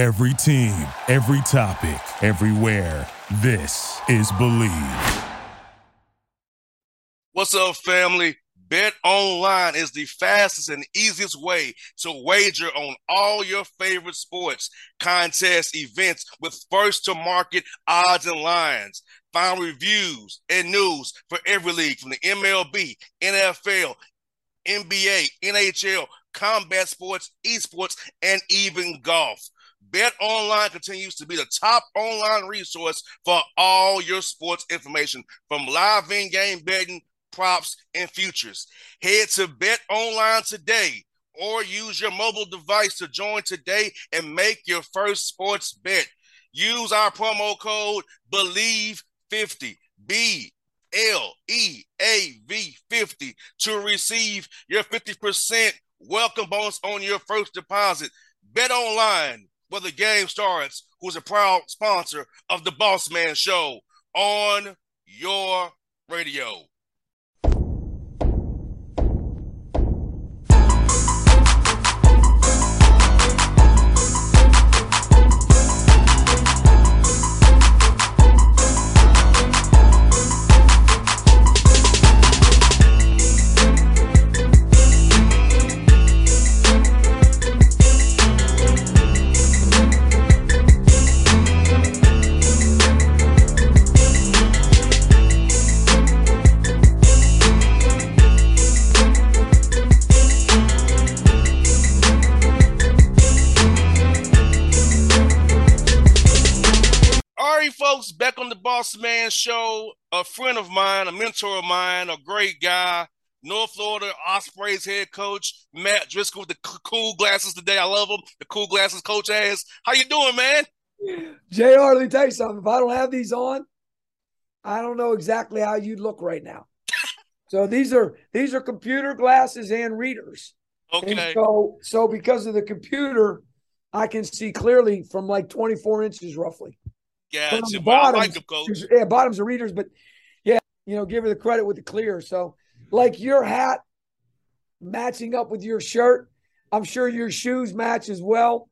Every team, every topic, everywhere. This is Bleav. What's up, family? Bet online is the fastest and easiest way to wager on all your favorite sports, contests, events with first to market odds and lines. Find reviews and news for every league from the MLB, NFL, NBA, NHL, combat sports, esports, and even golf. Bet Online continues to be the top online resource for all your sports information from live in game betting, props, and futures. Head to Bet Online today or use your mobile device to join today and make your first sports bet. Use our promo code BLEAV50. B L E A V 50 to receive your 50% welcome bonus on your first deposit. Bet online where the game starts, who's a proud sponsor of the Boss Man Show on your radio. Friend of mine, a mentor of mine, a great guy, North Florida Ospreys head coach Matt Driscoll with the cool glasses today. I love him. The cool glasses coach has. How you doing, man? Jr. Let me tell you something. If I don't have these on, I don't know exactly how you'd look right now. so these are these are computer glasses and readers. Okay. And so so because of the computer, I can see clearly from like 24 inches roughly. Yeah, bottoms, like. Yeah, bottoms are readers, but you know, give her the credit with the clear. So, like your hat matching up with your shirt, I'm sure your shoes match as well.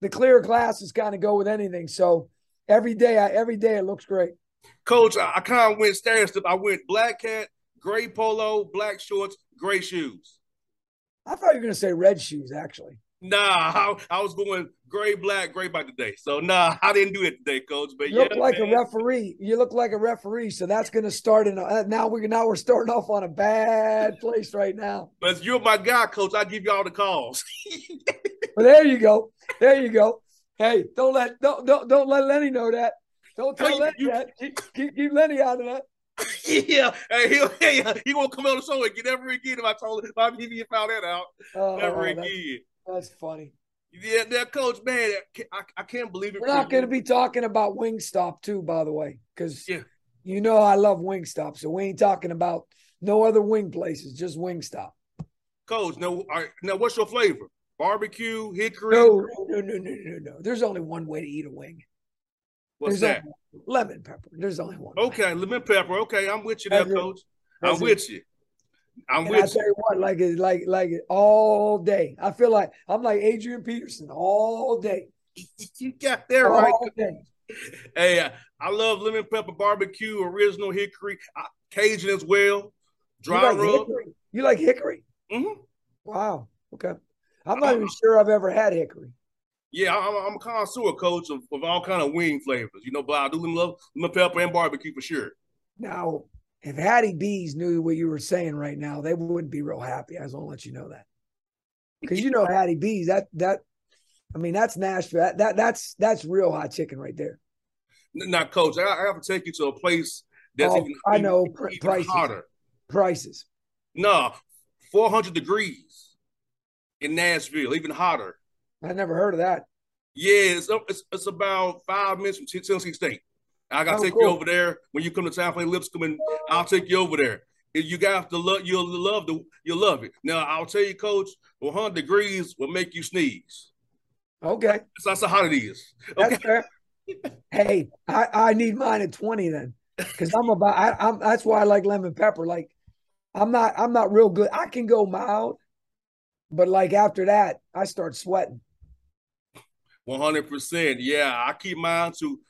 The clear glasses kind of go with anything. So every day, I, every day it looks great. Coach, I, I kind of went stereotype. I went black hat, gray polo, black shorts, gray shoes. I thought you were going to say red shoes, actually. Nah, I, I, was going gray, black, gray by today. So nah, I didn't do it today, coach. But you yeah, look like man. a referee. You look like a referee. So that's going to start in. A, uh, now we're now we're starting off on a bad place right now. But you're my guy, coach. I give you all the calls. well, there you go. There you go. Hey, don't let don't don't don't let Lenny know that. Don't tell Lenny you, that. Keep, keep, keep Lenny out of that. yeah, hey, he hey, he won't come on the show again ever again if I told him if he found that out. Oh, ever that's, again. That's funny. Yeah, that coach, man, I, I can't believe it. We're not going to be talking about Wingstop too, by the way, because yeah. you know I love Wingstop, so we ain't talking about no other wing places, just Wingstop. Coach, no, right, now what's your flavor? Barbecue, hickory? No, no, no, no, no, no. There's only one way to eat a wing. What's There's that? Lemon pepper. There's only one. Okay, way. lemon pepper. Okay, I'm with you there, coach. I'm with you. I'm and with I tell you what, like it, like like it all day. I feel like I'm like Adrian Peterson all day. you got there all right. Day. Hey, uh, I love lemon pepper barbecue, original hickory, uh, Cajun as well. Dry you like rub. Hickory? You like hickory? Mm-hmm. Wow. Okay. I'm not even sure I've ever had hickory. Yeah, I'm, I'm a connoisseur, coach, of, of, all kind of wing flavors. You know, but I do love lemon pepper and barbecue for sure. Now, if Hattie B's knew what you were saying right now, they wouldn't be real happy. I just want to let you know that. Because you know Hattie B's, that that I mean, that's Nashville. That, that that's that's real hot chicken right there. Now, coach, I, I have to take you to a place that's oh, even, I know even, even prices. hotter. Prices. No, 400 degrees in Nashville, even hotter. I never heard of that. Yeah, it's, it's, it's about five minutes from Tennessee State. I gotta Oh, take cool. you over there when you come to town play Lipscomb, and I'll take you over there. You got to love, you'll love the, you'll love it. Now I'll tell you, Coach, 100 degrees will make you sneeze. Okay. That's, that's how hot it is. That's Okay. fair. hey, I, I need mine at 20 then. Because I'm about I, I'm that's why I like lemon pepper. Like I'm not I'm not real good. I can go mild, but like after that, I start sweating. One hundred percent. Yeah, I keep mine to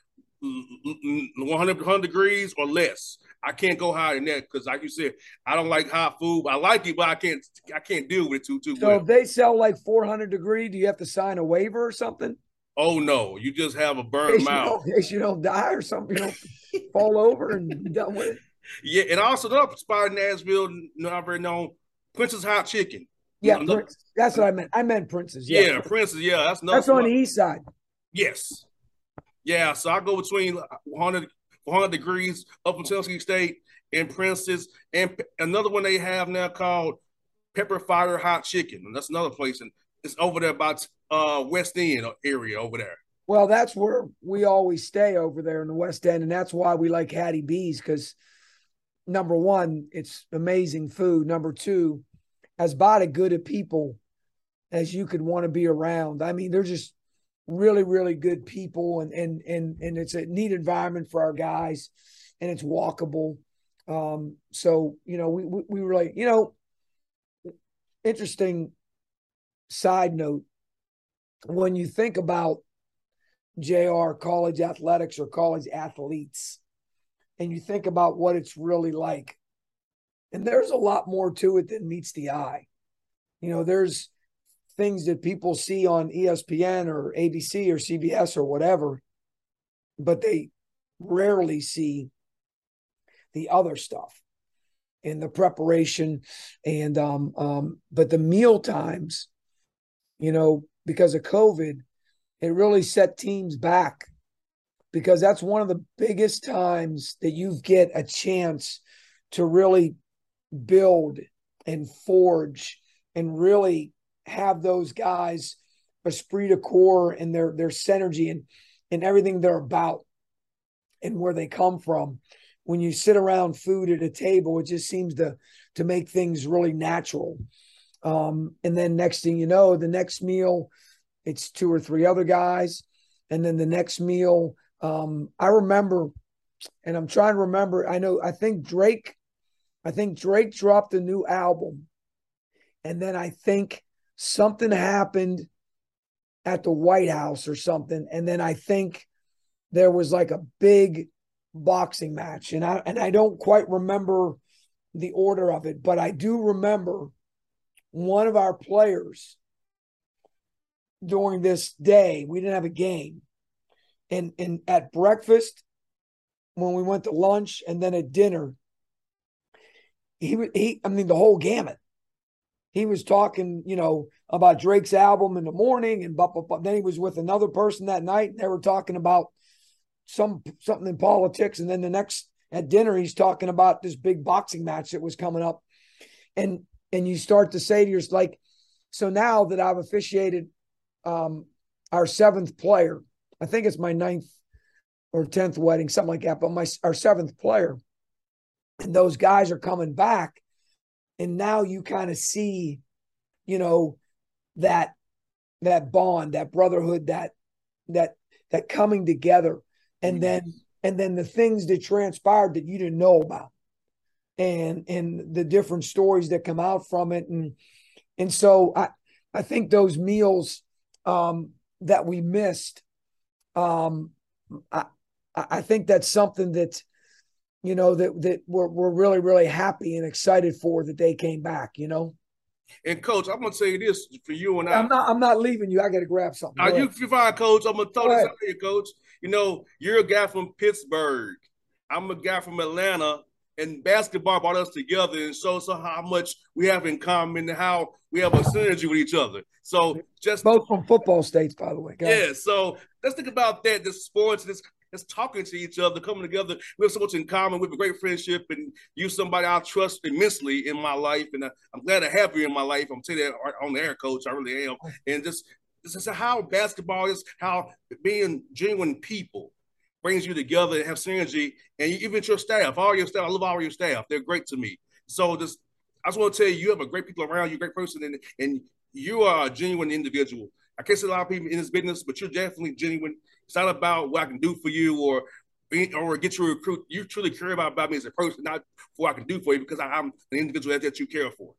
Mm, mm, mm, 100, 100 degrees or less. I can't go higher than that because, like you said, I don't like hot food. I like it, but I can't. I can't deal with it too too So well. if they sell like 400 degree, do you have to sign a waiver or something? Oh no, you just have a In you mouth. don't, in case you don't die or something, you don't fall over and done with it. Yeah, and also the other spot in Nashville, not very known, Prince's Hot Chicken. Yeah, No, no. Prince. That's what I meant. I meant Prince's. Yeah, Yeah, Princess. Yeah, that's another. that's on the east side. Yes. Yeah, so I go between 100, 100 degrees up in Tennessee State and Prince's, and another one they have now called Pepper Fire Hot Chicken. And that's another place, and it's over there by uh West End area over there. Well, that's where we always stay over there in the West End, and that's why we like Hattie B's because number one, it's amazing food. Number two, as about as good a people as you could want to be around. I mean, they're just really, really good people, and and and and it's a neat environment for our guys, and it's walkable. Um, so you know, we we, we really, you know, interesting side note when you think about JR college athletics or college athletes, and you think about what it's really like, and there's a lot more to it than meets the eye. You know, there's things that people see on ESPN or ABC or CBS or whatever, but they rarely see the other stuff and the preparation and um um but the meal times you know because of covid it really set teams back because that's one of the biggest times that you get a chance to really build and forge and really have those guys esprit de corps and their their synergy and and everything they're about and where they come from. When you sit around food at a table it just seems to to make things really natural. Um and then next thing you know the next meal it's two or three other guys. And then the next meal um i remember and i'm trying to remember i know i think drake i think drake dropped a new album. And then i think something happened at the white house or something and then i think there was like a big boxing match and i and i don't quite remember the order of it but i do remember one of our players during this day we didn't have a game and and at breakfast when we went to lunch and then at dinner he he i mean the whole gamut he was talking you know about drake's album in the morning and blah, blah, blah. then he was with another person that night and they were talking about some something in politics and then the next at dinner he's talking about this big boxing match that was coming up and and you start to say to yourself like so now that i've officiated um our seventh player i think it's my ninth or 10th wedding something like that but my our seventh player and those guys are coming back and now you kind of see you know that that bond that brotherhood that that that coming together. And then and then the things that transpired that you didn't know about and and the different stories that come out from it. And and so i i think those meals um that we missed um i i I think that's something that you know that that we're, we're really really happy and excited for that they came back you know And coach, I'm gonna say this for you and I. i'm not i'm not leaving you i gotta grab something Are you fine, coach? I'm gonna throw this out here, coach. You know, you're a guy from Pittsburgh. I'm a guy from Atlanta, and basketball brought us together and shows us how much we have in common and how we have a synergy with each other. So just both from football states by the way ahead. yeah. So let's think about that. This sports, this this talking to each other, coming together. We have so much in common. We have a great friendship, and you're somebody I trust immensely in my life, and uh, I'm glad to have you in my life. I'm telling you that on the air, coach. I really am. And just this is how basketball is, how being genuine people brings you together and have synergy, and even your staff, all your staff. I love all your staff. They're great to me. So just I just want to tell you, you have a great people around you, great person, and and you are a genuine individual. I can't say a lot of people in this business, but you're definitely genuine. It's not about what I can do for you or or get you a recruit. You truly care about, about me as a person, not what I can do for you, because I, am an individual that, that you care for.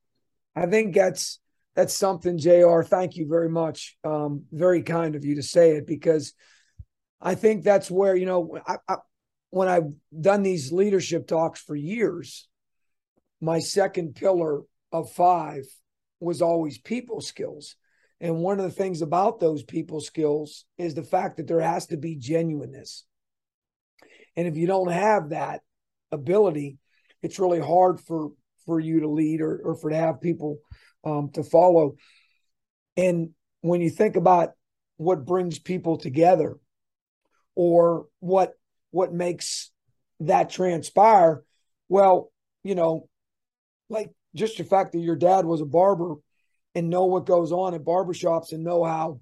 I think that's that's something, Jr. Thank you very much. Um, very kind of you to say it because I think that's where you know I, I, when I've done these leadership talks for years, my second pillar of five was always people skills. And one of the things about those people skills is the fact that there has to be genuineness. And if you don't have that ability, it's really hard for for you to lead or, or for to have people um, to follow. And when you think about what brings people together or what what makes that transpire, well, you know, like just the fact that your dad was a barber and know what goes on at barbershops and know how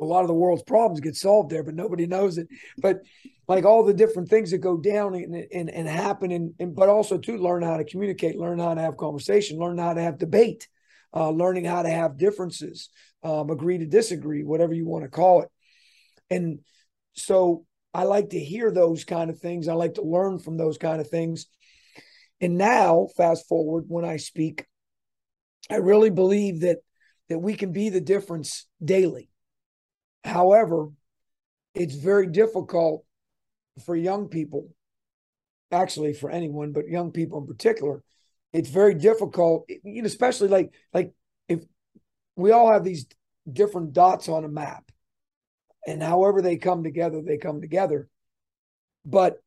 a lot of the world's problems get solved there, but nobody knows it. But like all the different things that go down and and, and happen, and, and but also to learn how to communicate, learn how to have conversation, learn how to have debate, uh, learning how to have differences, um, agree to disagree, whatever you want to call it. And so I like to hear those kind of things. I like to learn from those kind of things. And now, fast forward, when I speak, I really believe that that we can be the difference daily. However, it's very difficult for young people, actually for anyone, but young people in particular. It's very difficult, especially like like if we all have these different dots on a map, and however they come together, they come together. But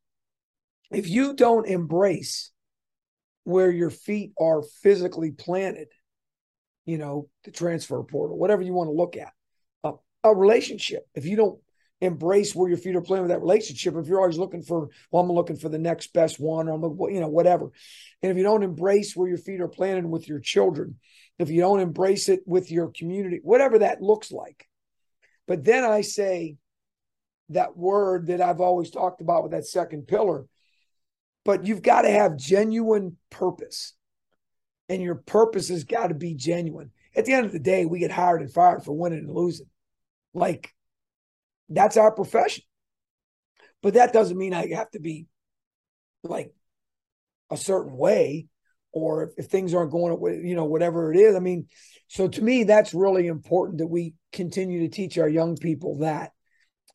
if you don't embrace where your feet are physically planted, you know, the transfer portal, whatever you want to look at, a relationship. If you don't embrace where your feet are planted with that relationship, if you're always looking for, well, I'm looking for the next best one, or I'm you know, whatever. And if you don't embrace where your feet are planted with your children, if you don't embrace it with your community, whatever that looks like. But then I say that word that I've always talked about with that second pillar but you've got to have genuine purpose. And your purpose has got to be genuine. At the end of the day, we get hired and fired for winning and losing. Like, that's our profession. But that doesn't mean I have to be like a certain way or if, if things aren't going, you know, whatever it is. I mean, so to me, that's really important that we continue to teach our young people that.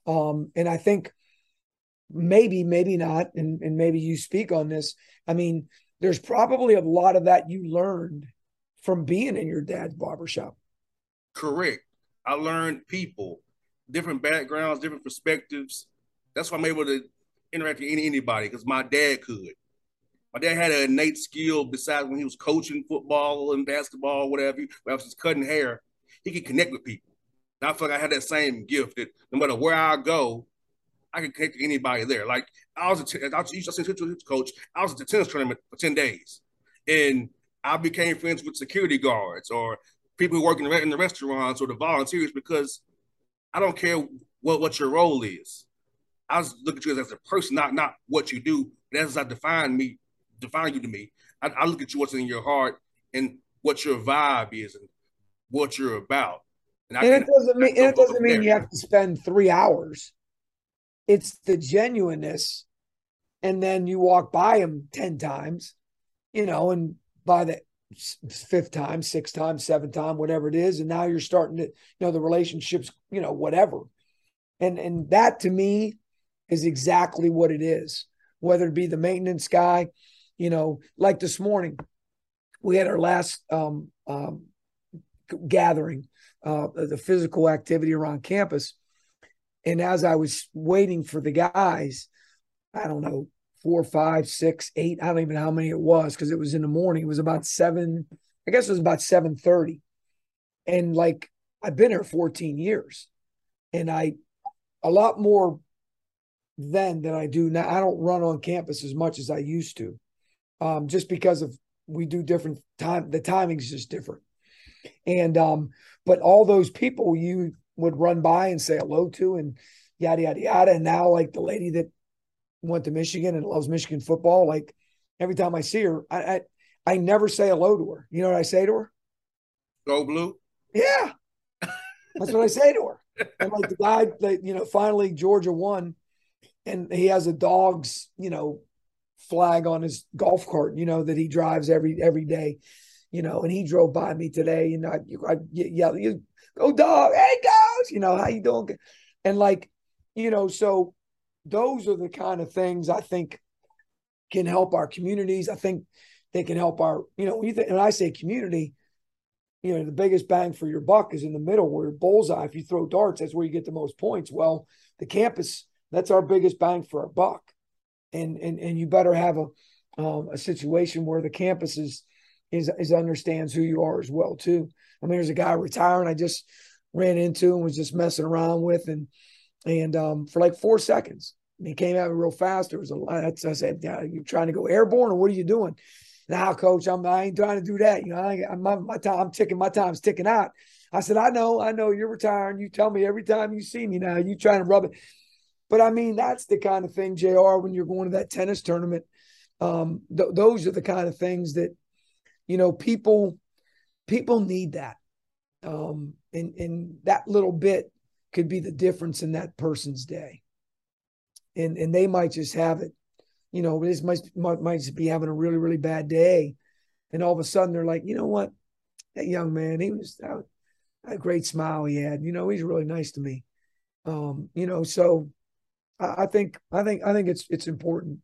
Um, and I think maybe, maybe not, and, and maybe you speak on this. I mean, there's probably a lot of that you learned from being in your dad's barbershop. Correct. I learned people, different backgrounds, different perspectives. That's why I'm able to interact with any, anybody because my dad could. My dad had an innate skill besides when he was coaching football and basketball, whatever, when I was just cutting hair, he could connect with people. And I feel like I had that same gift that no matter where I go, I can connect to anybody there. Like I was a t- I was coach. I was at the tennis tournament for ten days, and I became friends with security guards or people who work in the, in the restaurants or the volunteers because I don't care what what your role is. I was looking at you as a person, not not what you do. But as I define me, define you to me, I, I look at you what's in your heart and what your vibe is and what you're about. And, and it doesn't mean it doesn't mean there. you have to spend three hours it's the genuineness. And then you walk by him 10 times, you know, and by the fifth time, sixth time, seventh time, whatever it is. And now you're starting to, you know, the relationships, you know, whatever. And and that to me is exactly what it is. Whether it be the maintenance guy, you know, like this morning, we had our last um, um, gathering, uh, the physical activity around campus, and as I was waiting for the guys, I don't know, four, five, six, eight, I don't even know how many it was because it was in the morning. It was about seven, I guess it was about 7:30. And like I've been here 14 years. And I a lot more then than I do now. I don't run on campus as much as I used to. Um, just because of we do different time the timing's just different. And um, but all those people you would run by and say hello to and yada yada yada. And now like the lady that went to Michigan and loves Michigan football, like every time I see her, I I, I never say hello to her. You know what I say to her? Go blue. Yeah. That's what I say to her. And like the guy that, you know, finally Georgia won and he has a dog's, you know, flag on his golf cart, you know, that he drives every every day. you know, and he drove by me today, and I, I yell, you go dog, hey you know, how you doing? And like, you know, so those are the kind of things I think can help our communities. I think they can help our, you know, when, you th- when I say community, you know, the biggest bang for your buck is in the middle where your bullseye. If you throw darts, that's where you get the most points. Well, the campus, that's our biggest bang for our buck. And and and you better have a um, a situation where the campus is, is is understands who you are as well too. I mean, there's a guy retiring I just ran into and was just messing around with and and um, for like four seconds. And he came at me real fast. There was a lot. I said, yeah, "You trying to go airborne, or what are you doing?" Now, coach, I'm I ain't trying to do that. You know, I, am my, my time, I'm ticking, my time's ticking out. I said, I know, I know you're retiring. You tell me every time you see me now, you trying to rub it. But I mean, that's the kind of thing, JR, when you're going to that tennis tournament. Um, th- those are the kind of things that, you know, people people need that. Um, and, and that little bit could be the difference in that person's day. And and they might just have it you know, this might, might might be having a really really bad day, and all of a sudden they're like, you know what, that young man, he was uh, a great smile he had. You know, he's really nice to me. Um, you know, so I, I think I think I think it's it's important.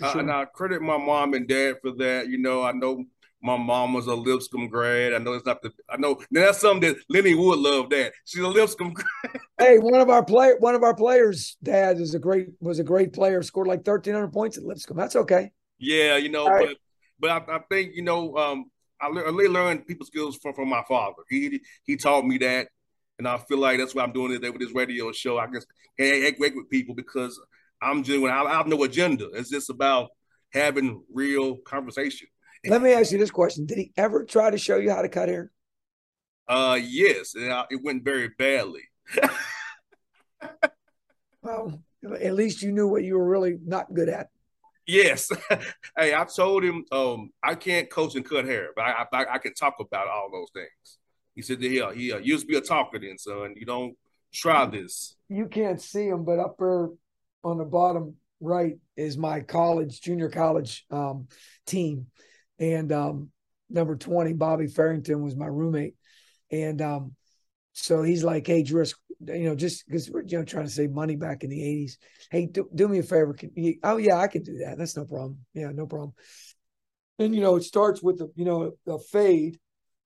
Uh, sure. Uh, and I credit my mom and dad for that. You know, I know my mom was a Lipscomb grad. I know it's not the. I know that's something that Lenny would love. That she's a Lipscomb grad. hey, one of our play, one of our players' dad is a great was a great player. Scored like thirteen hundred points at Lipscomb. That's okay. Yeah, you know, but but I, I, think you know, um, I, I really learned people skills from from my father. He he taught me that, and I feel like that's why I'm doing today with this radio show. I guess hey, great with people because I'm genuine. I, I have no agenda. It's just about having real conversation let me ask you this question: Did he ever try to show you how to cut hair? Uh, yes, it went very badly. well, at least you knew what you were really not good at. Yes. hey, I told him um, I can't coach and cut hair, but I, I, I can talk about all those things. He said, "Yeah, he uh, used to be a talker, then, son. You don't try this." You can't see him, but up there on the bottom right is my college, junior college um, team and um, number 20, Bobby Farrington was my roommate. And um, so he's like, hey, Drisc, you know, just because we're you know trying to save money back in the 80s. Hey, do, do me a favor. Can you, oh, yeah, I can do that. That's no problem. Yeah, no problem. And, you know, it starts with, the, you know, a fade.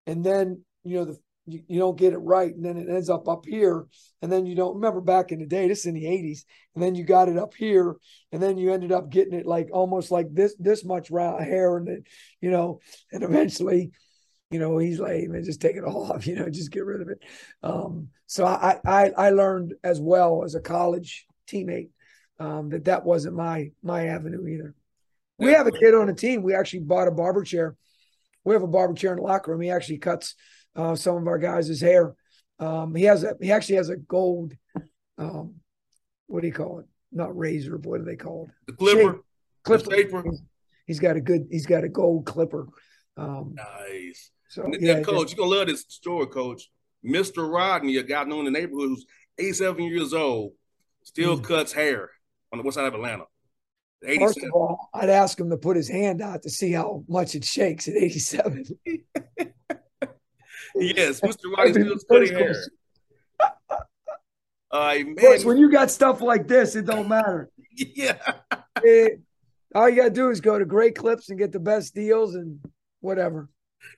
And then, you know, the you, you don't get it right and then it ends up up here and then you don't remember back in the day this is in the 80s and then you got it up here and then you ended up getting it like almost like this this much round hair and then, you know and eventually you know he's like man just take it all off you know just get rid of it. Um, so I, I i learned as well as a college teammate um, that that wasn't my my avenue either. We have a kid on the team. We actually bought a barber chair. We have a barber chair in the locker room. He actually cuts uh, some of our guys' hair. Um, he has a he actually has a gold um, what do you call it? Not razor, but what do they call it? The clipper. Clipper. He's, he's got a good he's got a gold clipper. Um, nice. So yeah, coach, you're gonna love this story, coach. Mr. Rodney, a guy known in the neighborhood who's 87 years old, still mm-hmm. cuts hair on the west side of Atlanta. First of all, I'd ask him to put his hand out to see how much it shakes at 87. yes, Mr. White still cutting hair. Uh, man. Course, when you got stuff like this, it don't matter. yeah. It, all you gotta do is go to Great Clips and get the best deals and whatever.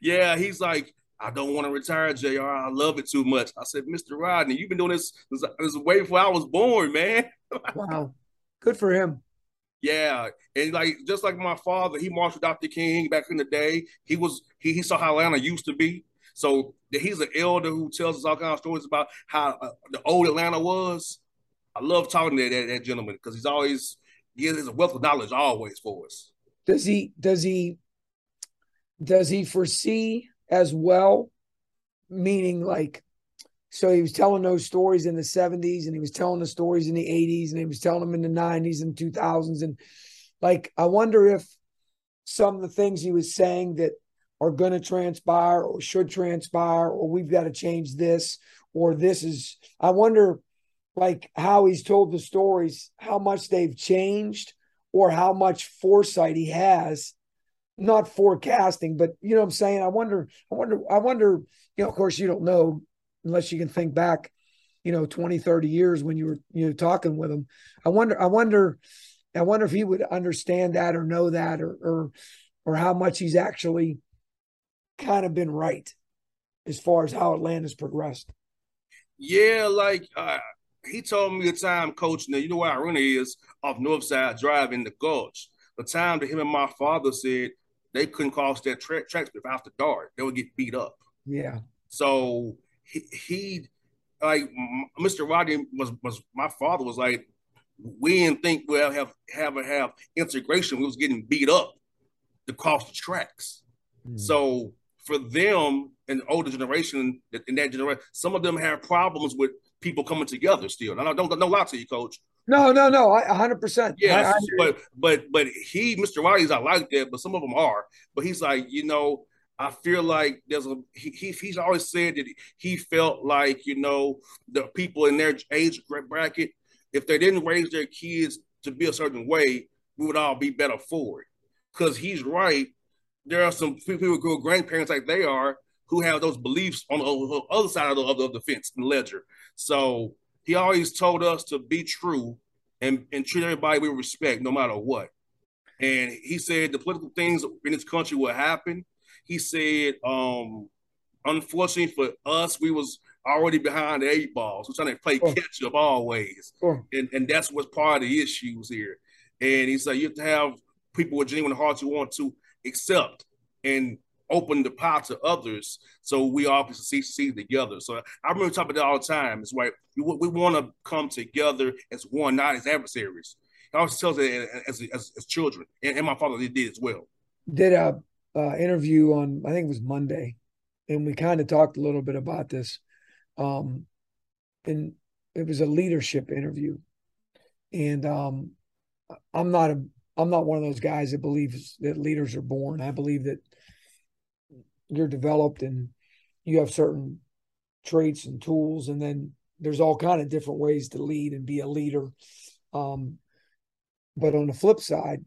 Yeah, he's like, I don't want to retire, Jr. I love it too much. I said, Mr. Rodney, you've been doing this this, this way before I was born, man. wow, good for him. Yeah, and like just like my father, he marched with Dr. King back in the day. He was he, he saw how Atlanta used to be. So he's an elder who tells us all kinds of stories about how uh, the old Atlanta was. I love talking to that, that gentleman because he's always he has a wealth of knowledge always for us. Does he? Does he? Does he foresee as well? Meaning, like, so he was telling those stories in the '70s, and he was telling the stories in the '80s, and he was telling them in the '90s and 2000s, and like, I wonder if some of the things he was saying that are going to transpire or should transpire or we've got to change this or this is i wonder like how he's told the stories how much they've changed or how much foresight he has not forecasting, but you know what I'm saying? I wonder, I wonder, I wonder, you know, of course you don't know unless you can think back, you know, 20, 30 years when you were, you know, talking with him. I wonder, I wonder, I wonder if he would understand that or know that or or or how much he's actually kind of been right as far as how Atlanta's progressed. Yeah, like uh, he told me the time, coach. Now you know where arena is off Northside Drive in the Gulch. The time that him and my father said they couldn't cross that tra- tracks after dark, they would get beat up. Yeah. So he, he like Mr. Rodney was was my father was like, we didn't think we'll have have have integration. We was getting beat up to cross the tracks. Mm. So for them and the older generation in that generation, some of them have problems with people coming together still. No, I don't don't lie to you, coach. No, no, no. I 100%. Yeah, but but but he, Mr. Rodney's I like that, but some of them are. But he's like, you know, I feel like there's a he, he he's always said that he felt like you know the people in their age bracket, if they didn't raise their kids to be a certain way, we would all be better for it. Because he's right. There are some people who are grandparents like they are who have those beliefs on the other side of the, of the fence and ledger. So he always told us to be true and, and treat everybody with respect, no matter what. And he said the political things in this country will happen. He said, um, unfortunately for us, we was already behind the eight balls. We're trying to play oh. catch up always. Oh. And, and that's what's part of the issues here. And he said you have to have people with genuine hearts who want to accept and open the pot to others so we all can succeed together. So I remember talking about that all the time. It's like we, we want to come together as one, not as adversaries. I always tells it as, as, as children, and, and, my father did as well. Did a uh, interview on I think it was Monday, and we kind of talked a little bit about this. Um, and it was a leadership interview, and um, I'm not a I'm not one of those guys that believes that leaders are born. I believe that you're developed and you have certain traits and tools and then there's all kind of different ways to lead and be a leader. Um, but on the flip side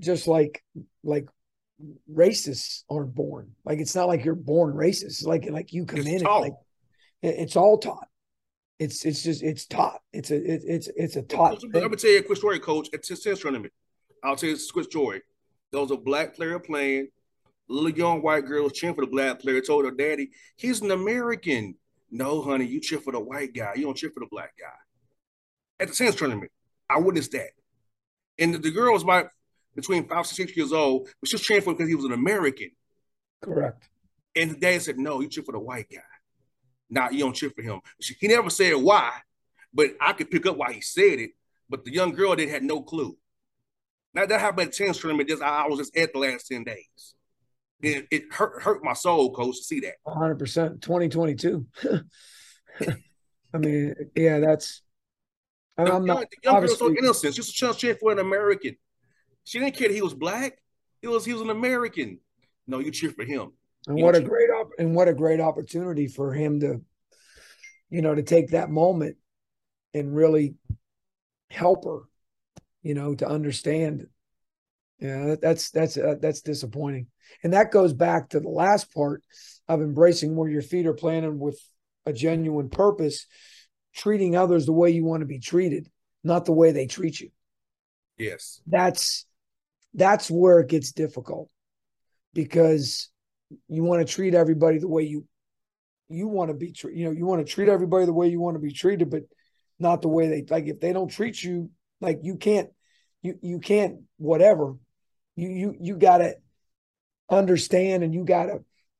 just like like racists aren't born. Like it's not like you're born racist. Like like you come it's in it like it's all taught it's it's just it's taught it's a it, it's it's a taught i'm gonna tell you a quick story coach at tennis tournament i'll tell you a quick story there was a black player playing little young white girl was cheering for the black player, told her daddy, he's an American. No, honey, you cheer for the white guy. You don't cheer for the black guy. At the tennis tournament, I witnessed that. And the, the girl was about between five and six years old, but she was cheering for him because he was an American. Correct. And the dad said, no, you cheer for the white guy. Now you don't cheer for him. She, he never said why, but I could pick up why he said it. But the young girl didn't had no clue. Now that happened at tennis tournament. Just I, I was just at the last ten days it, it hurt hurt my soul, coach, to see that. 100 percent 2022. I mean, yeah, that's I'm, the, I'm not the young girl so innocent. Just a chance cheer for an American. She didn't care that he was black. It was he was an American. No, you cheer for him. And what a great op- and what a great opportunity for him to, you know, to take that moment and really help her, you know, to understand. Yeah, that's that's uh, that's disappointing, and that goes back to the last part of embracing where your feet are planted with a genuine purpose, treating others the way you want to be treated, not the way they treat you. Yes, that's that's where it gets difficult because you want to treat everybody the way you you want to be treated. You know, you want to treat everybody the way you want to be treated, but not the way they like. If they don't treat you like you can't, you you can't whatever you you you got to understand and you got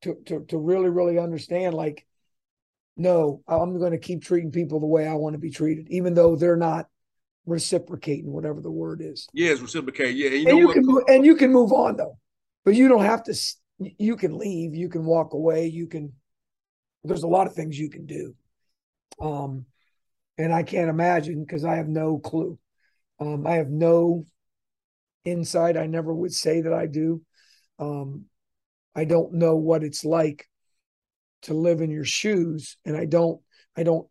to to to really really understand like no i'm going to keep treating people the way i want to be treated even though they're not reciprocating whatever the word is yes reciprocate yeah you and you can and you can move on though but you don't have to you can leave you can walk away you can there's a lot of things you can do um and i can't imagine because i have no clue um i have no insight. I never would say that I do. Um, I don't know what it's like to live in your shoes, and I don't. I don't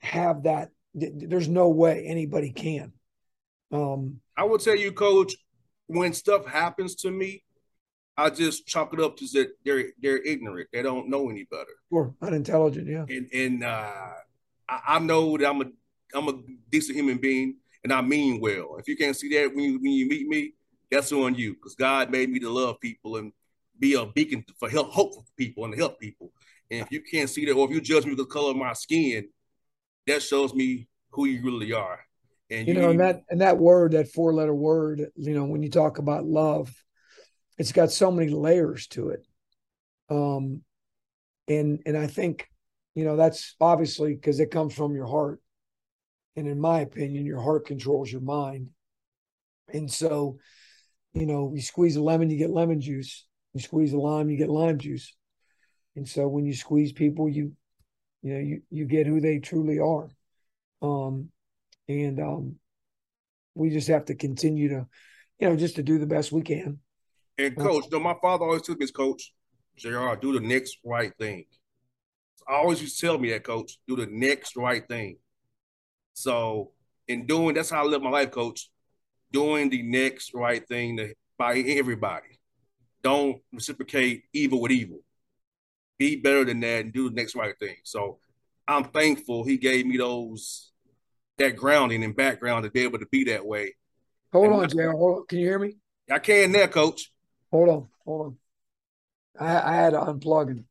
have that. There's no way anybody can. Um, I will tell you, Coach, when stuff happens to me, I just chalk it up to that they're they're ignorant. They don't know any better. Or unintelligent, yeah. And and uh, I, I know that I'm a I'm a decent human being and I mean well. If you can't see that when you when you meet me, that's on you because God made me to love people and be a beacon for help, hope for people and to help people. And if you can't see that, or if you judge me with the color of my skin, that shows me who you really are. And you, you know, and that and that word, that four letter word, you know, when you talk about love, it's got so many layers to it. Um, and and I think, you know, that's obviously because it comes from your heart. And in my opinion, your heart controls your mind. And so, you know, you squeeze a lemon, you get lemon juice. You squeeze a lime, you get lime juice. And so when you squeeze people, you you know, you you get who they truly are. Um and um we just have to continue to, you know, just to do the best we can. And coach, know, my father always took me coach, JR, do the next right thing. I always used to tell me that, coach, do the next right thing. So in doing, that's how I live my life, coach. Doing the next right thing to, by everybody. Don't reciprocate evil with evil. Be better than that and do the next right thing. So I'm thankful he gave me those that grounding and background to be able to be that way. Hold and on, JR. Hold on. Can you hear me? I can there, coach. Hold on. Hold on. I, I had to unplug it.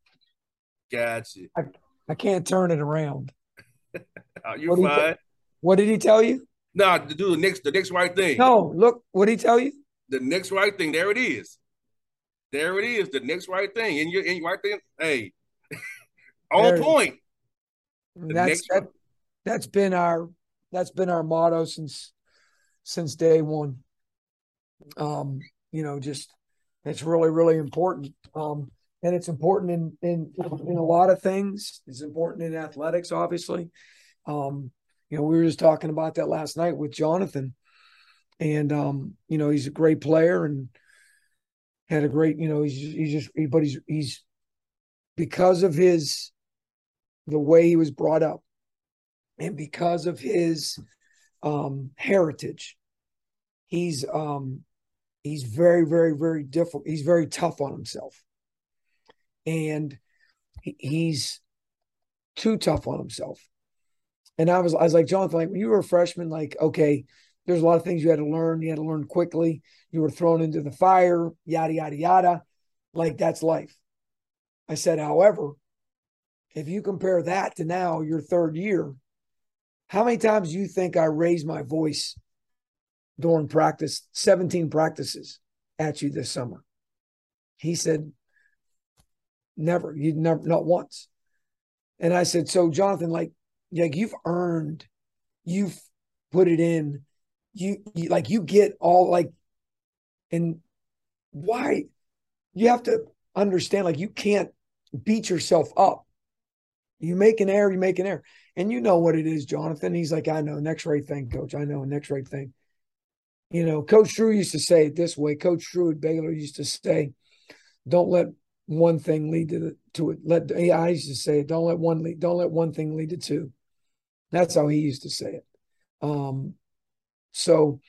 Gotcha. I, I can't turn it around. You're what fine. What did he tell you? No, nah, to do the next the next right thing. No, look, what did he tell you? The next right thing. There it is. There it is. The next right thing. And you're in right thing. Hey, on point. That's that, that's been our that's been our motto since since day one. Um, you know, just it's really, really important. Um, and it's important in in in a lot of things. It's important in athletics, obviously. Um, you know, we were just talking about that last night with Jonathan, and um, you know, he's a great player and had a great, you know, he's he's just, he, but he's he's because of his the way he was brought up, and because of his um, heritage, he's um, he's very, very, very difficult. He's very tough on himself, and he's too tough on himself. And I was, I was like, Jonathan, like when you were a freshman, like, okay, there's a lot of things you had to learn. You had to learn quickly. You were thrown into the fire, yada, yada, yada. Like that's life. I said, however, if you compare that to now, your third year, how many times do you think I raised my voice during practice, 17 practices at you this summer? He said, never, you never, not once. And I said, so Jonathan, like, like you've earned, you've put it in, you, you like you get all like, and why you have to understand like you can't beat yourself up. You make an error, you make an error. And you know what it is, Jonathan. He's like, I know, next right thing, coach. I know, next right thing. You know, Coach Drew used to say it this way. Coach Drew at Baylor used to say, don't let one thing lead to the, to it. Let I used to say it. Don't let one lead. Don't let one thing lead to two. That's how he used to say it. Um, so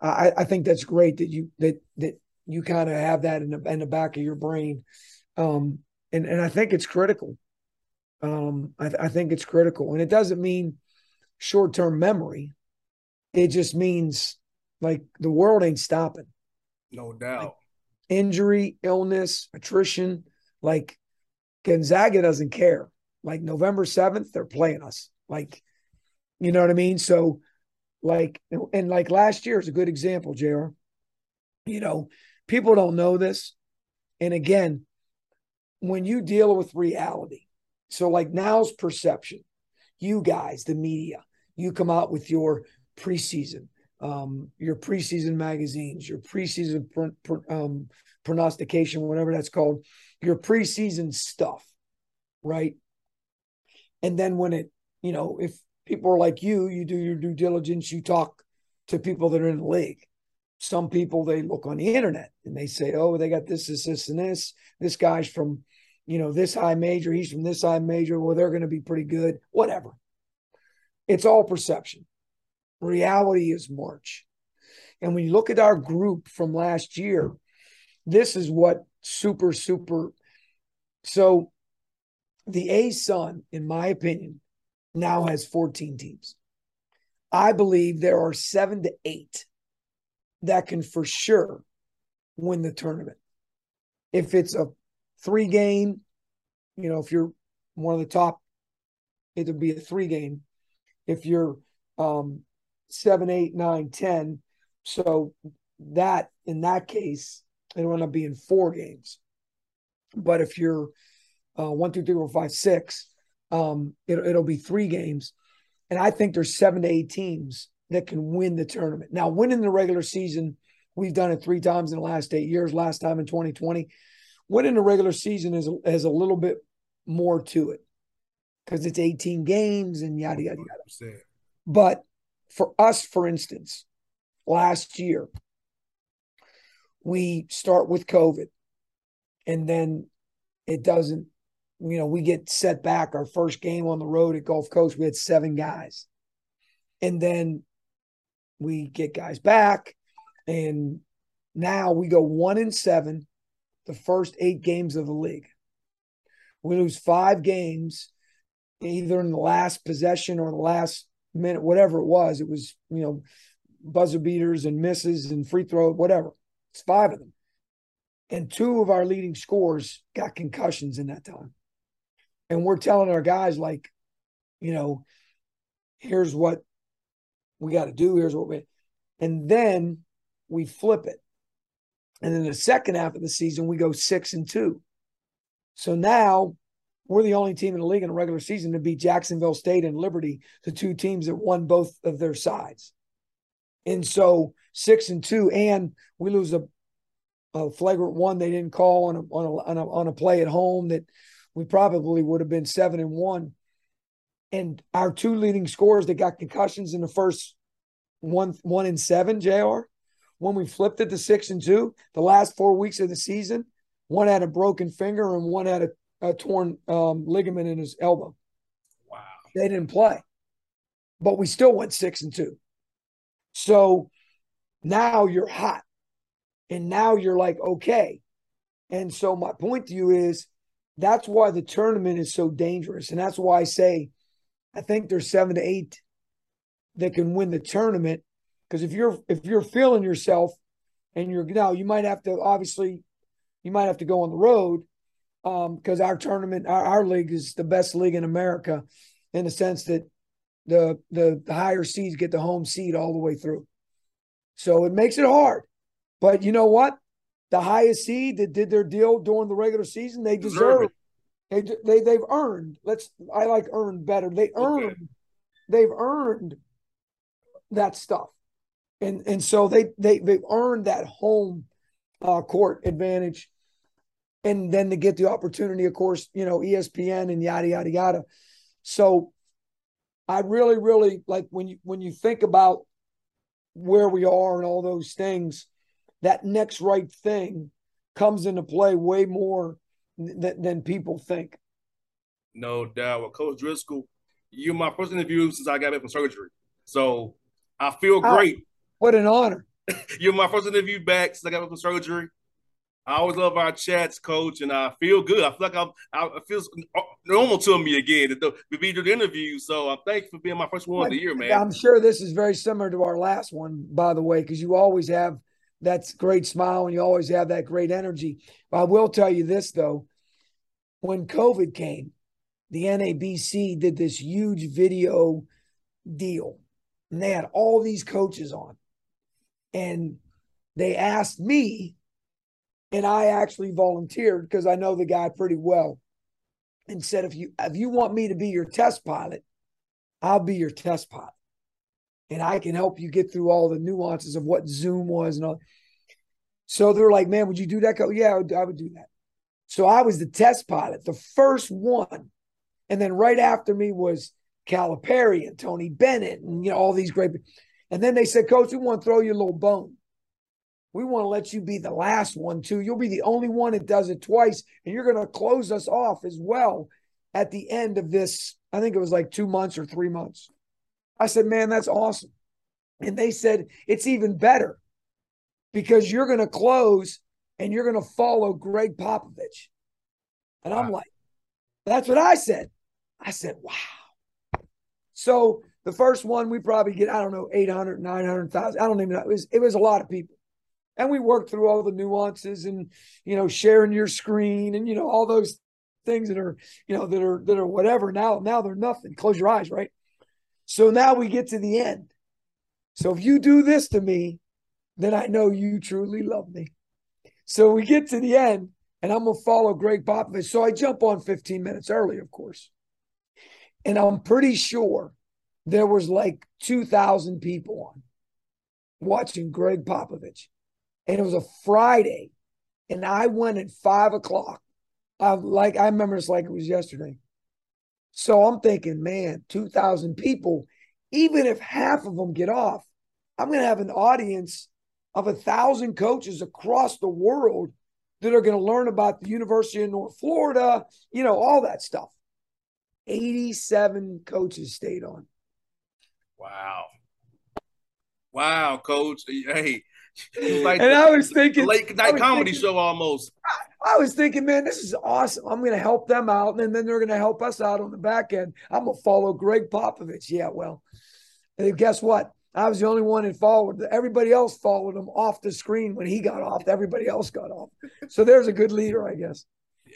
I, I think that's great that you that that you kind of have that in the in the back of your brain. Um, and and I think it's critical. Um, I, I think it's critical, and it doesn't mean short term memory. It just means like the world ain't stopping. No doubt. Like, injury, illness, attrition. Like Gonzaga doesn't care. Like November 7th, they're playing us. Like, you know what I mean? So, like, and like last year is a good example, JR. You know, people don't know this. And again, when you deal with reality, so like now's perception, you guys, the media, you come out with your preseason, um, your preseason magazines, your preseason pr- pr- um, prognostication, whatever that's called, your preseason stuff, right? And then when it, you know, if people are like you, you do your due diligence, you talk to people that are in the league. Some people they look on the internet and they say, "Oh, they got this, this, this, and this. This guy's from, you know, this high major. He's from this high major. Well, they're going to be pretty good. Whatever. It's all perception. Reality is March. And when you look at our group from last year, this is what super, super. So the ASUN, in my opinion, now has 14 teams. I believe there are seven to eight that can for sure win the tournament. If it's a three game, you know, if you're one of the top, it would be a three game. If you're um, seven, eight, nine, ten, so that in that case, it'll end up being four games. But if you're uh, one, two, three, four, five, six, um, it, it'll be three games. And I think there's seven to eight teams that can win the tournament. Now, winning the regular season, we've done it three times in the last eight years, last time in 2020. Winning the regular season is, has a little bit more to it because it's 18 games and yada, yada, yada. But for us, for instance, last year, we start with COVID and then it doesn't, you know, we get set back. Our first game on the road at Gulf Coast, we had seven guys. And then we get guys back. And now we go one in seven, the first eight games of the league. We lose five games, either in the last possession or the last minute, whatever it was. It was, you know, buzzer beaters and misses and free throw, whatever. It's five of them. And two of our leading scores got concussions in that time. And we're telling our guys, like, you know, here's what we got to do. Here's what we, and then we flip it. And then the second half of the season, we go six and two. So now we're the only team in the league in the regular season to beat Jacksonville State and Liberty, the two teams that won both of their sides. And so six and two, and we lose a, a flagrant one they didn't call on a, on a, on a on a play at home that we probably would have been seven and one. And our two leading scorers that got concussions in the first one one and seven, Jr. When we flipped it to six and two, the last four weeks of the season, one had a broken finger and one had a, a torn um, ligament in his elbow. Wow. They didn't play, but we still went six and two. So now you're hot, and now you're like okay. And so my point to you is that's why the tournament is so dangerous, and that's why I say I think there's seven to eight that can win the tournament. Because if you're if you're feeling yourself and you're now you might have to obviously you might have to go on the road because um, our tournament our, our league is the best league in America in the sense that the, the the higher seeds get the home seed all the way through. So it makes it hard. But you know what? The highest seed that did their deal during the regular season, they deserve, They, they they've earned. Let's I like earned better. They earned okay. they've earned that stuff. And and so they they they've earned that home uh, court advantage. And then to get the opportunity, of course, you know, ESPN and yada yada yada. So I really, really like when you when you think about where we are and all those things, that next right thing comes into play way more th- than people think. No doubt. Well, Coach Driscoll, you're my first interview since I got back from surgery. So I feel great. what an honor. You're my first interview back since I got back from surgery. I always love our chats, coach, and I feel good. I feel like I'm, I it feels normal to me again to, to be doing the interview. So uh, I'm thankful for being my first one of the year, man. I'm sure this is very similar to our last one, by the way, because you always have that great smile and you always have that great energy. But I will tell you this though, when COVID came, the NABC did this huge video deal and they had all these coaches on. And they asked me, and I actually volunteered because I know the guy pretty well, and said, if you if you want me to be your test pilot, I'll be your test pilot. And I can help you get through all the nuances of what Zoom was and all. So they're like, man, would you do that? Go, Yeah, I would, I would do that. So I was the test pilot, the first one. And then right after me was Calipari and Tony Bennett and you know all these great. And then they said, Coach, we want to throw you a little bone. We want to let you be the last one too. You'll be the only one that does it twice, and you're going to close us off as well at the end of this. I think it was like two months or three months. I said, man, that's awesome. And they said it's even better because you're going to close and you're going to follow Gregg Popovich. And I'm like, that's what I said. I said, wow. So the first one, we probably get, I don't know, 800, 900,000. I don't even know. It was, it was a lot of people. And we work through all the nuances and, you know, sharing your screen and, you know, all those things that are, you know, that are, that are whatever. Now, now they're nothing. Close your eyes, right? So now we get to the end. So if you do this to me, then I know you truly love me. So we get to the end, and I'm going to follow Gregg Popovich. So I jump on 15 minutes early, of course. And I'm pretty sure there was like 2,000 people on watching Gregg Popovich. And it was a Friday. And I went at five o'clock. I like I remember it's like it was yesterday. So I'm thinking, man, 2,000 people, even if half of them get off, I'm going to have an audience of a thousand coaches across the world that are going to learn about the University of North Florida, you know, all that stuff. 87 coaches stayed on. Wow. Wow, coach. Hey, like and I was thinking late night comedy thinking, show almost. I, I, was thinking, man, this is awesome. I'm going to help them out, and then they're going to help us out on the back end. I'm going to follow Gregg Popovich. Yeah, well, guess what? I was the only one that followed. Everybody else followed him off the screen when he got off. Everybody else got off. So there's a good leader, I guess.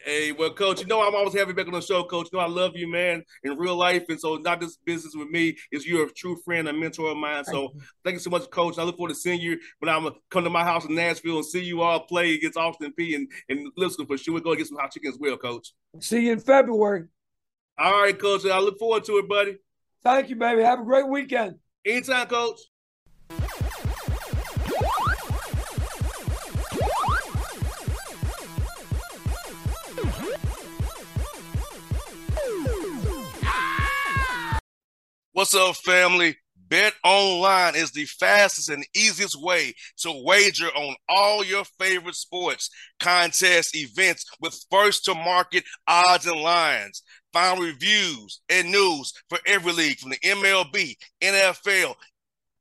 Hey, well, coach, you know I'm always happy back on the show, coach. You know I love you, man, in real life, and so not just business with me. Is you're a true friend, a mentor of mine. So thank you, thank you so much, coach. I look forward to seeing you when I'm uh, come to my house in Nashville and see you all play against Austin Peay and and listen for sure. We're going to get some hot chicken as well, coach. See you in February. All right, coach. I look forward to it, buddy. Thank you, baby. Have a great weekend. Anytime, coach. What's up, family? Bet online is the fastest and easiest way to wager on all your favorite sports, contests, events with first to market odds and lines. Find reviews and news for every league from the MLB, NFL,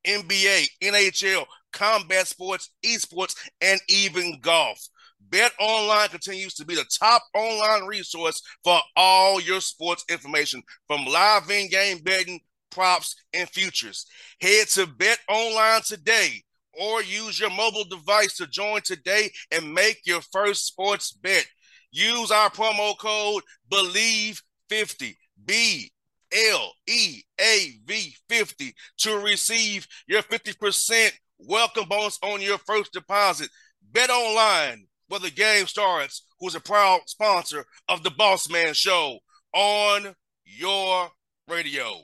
NBA, NHL, combat sports, esports, and even golf. Bet Online continues to be the top online resource for all your sports information from live in game betting, props, and futures. Head to Bet Online today or use your mobile device to join today and make your first sports bet. Use our promo code BLEAV50. B L E A V 50 to receive your 50% welcome bonus on your first deposit. Bet online where the game starts, who's a proud sponsor of the Boss Man Show on your radio.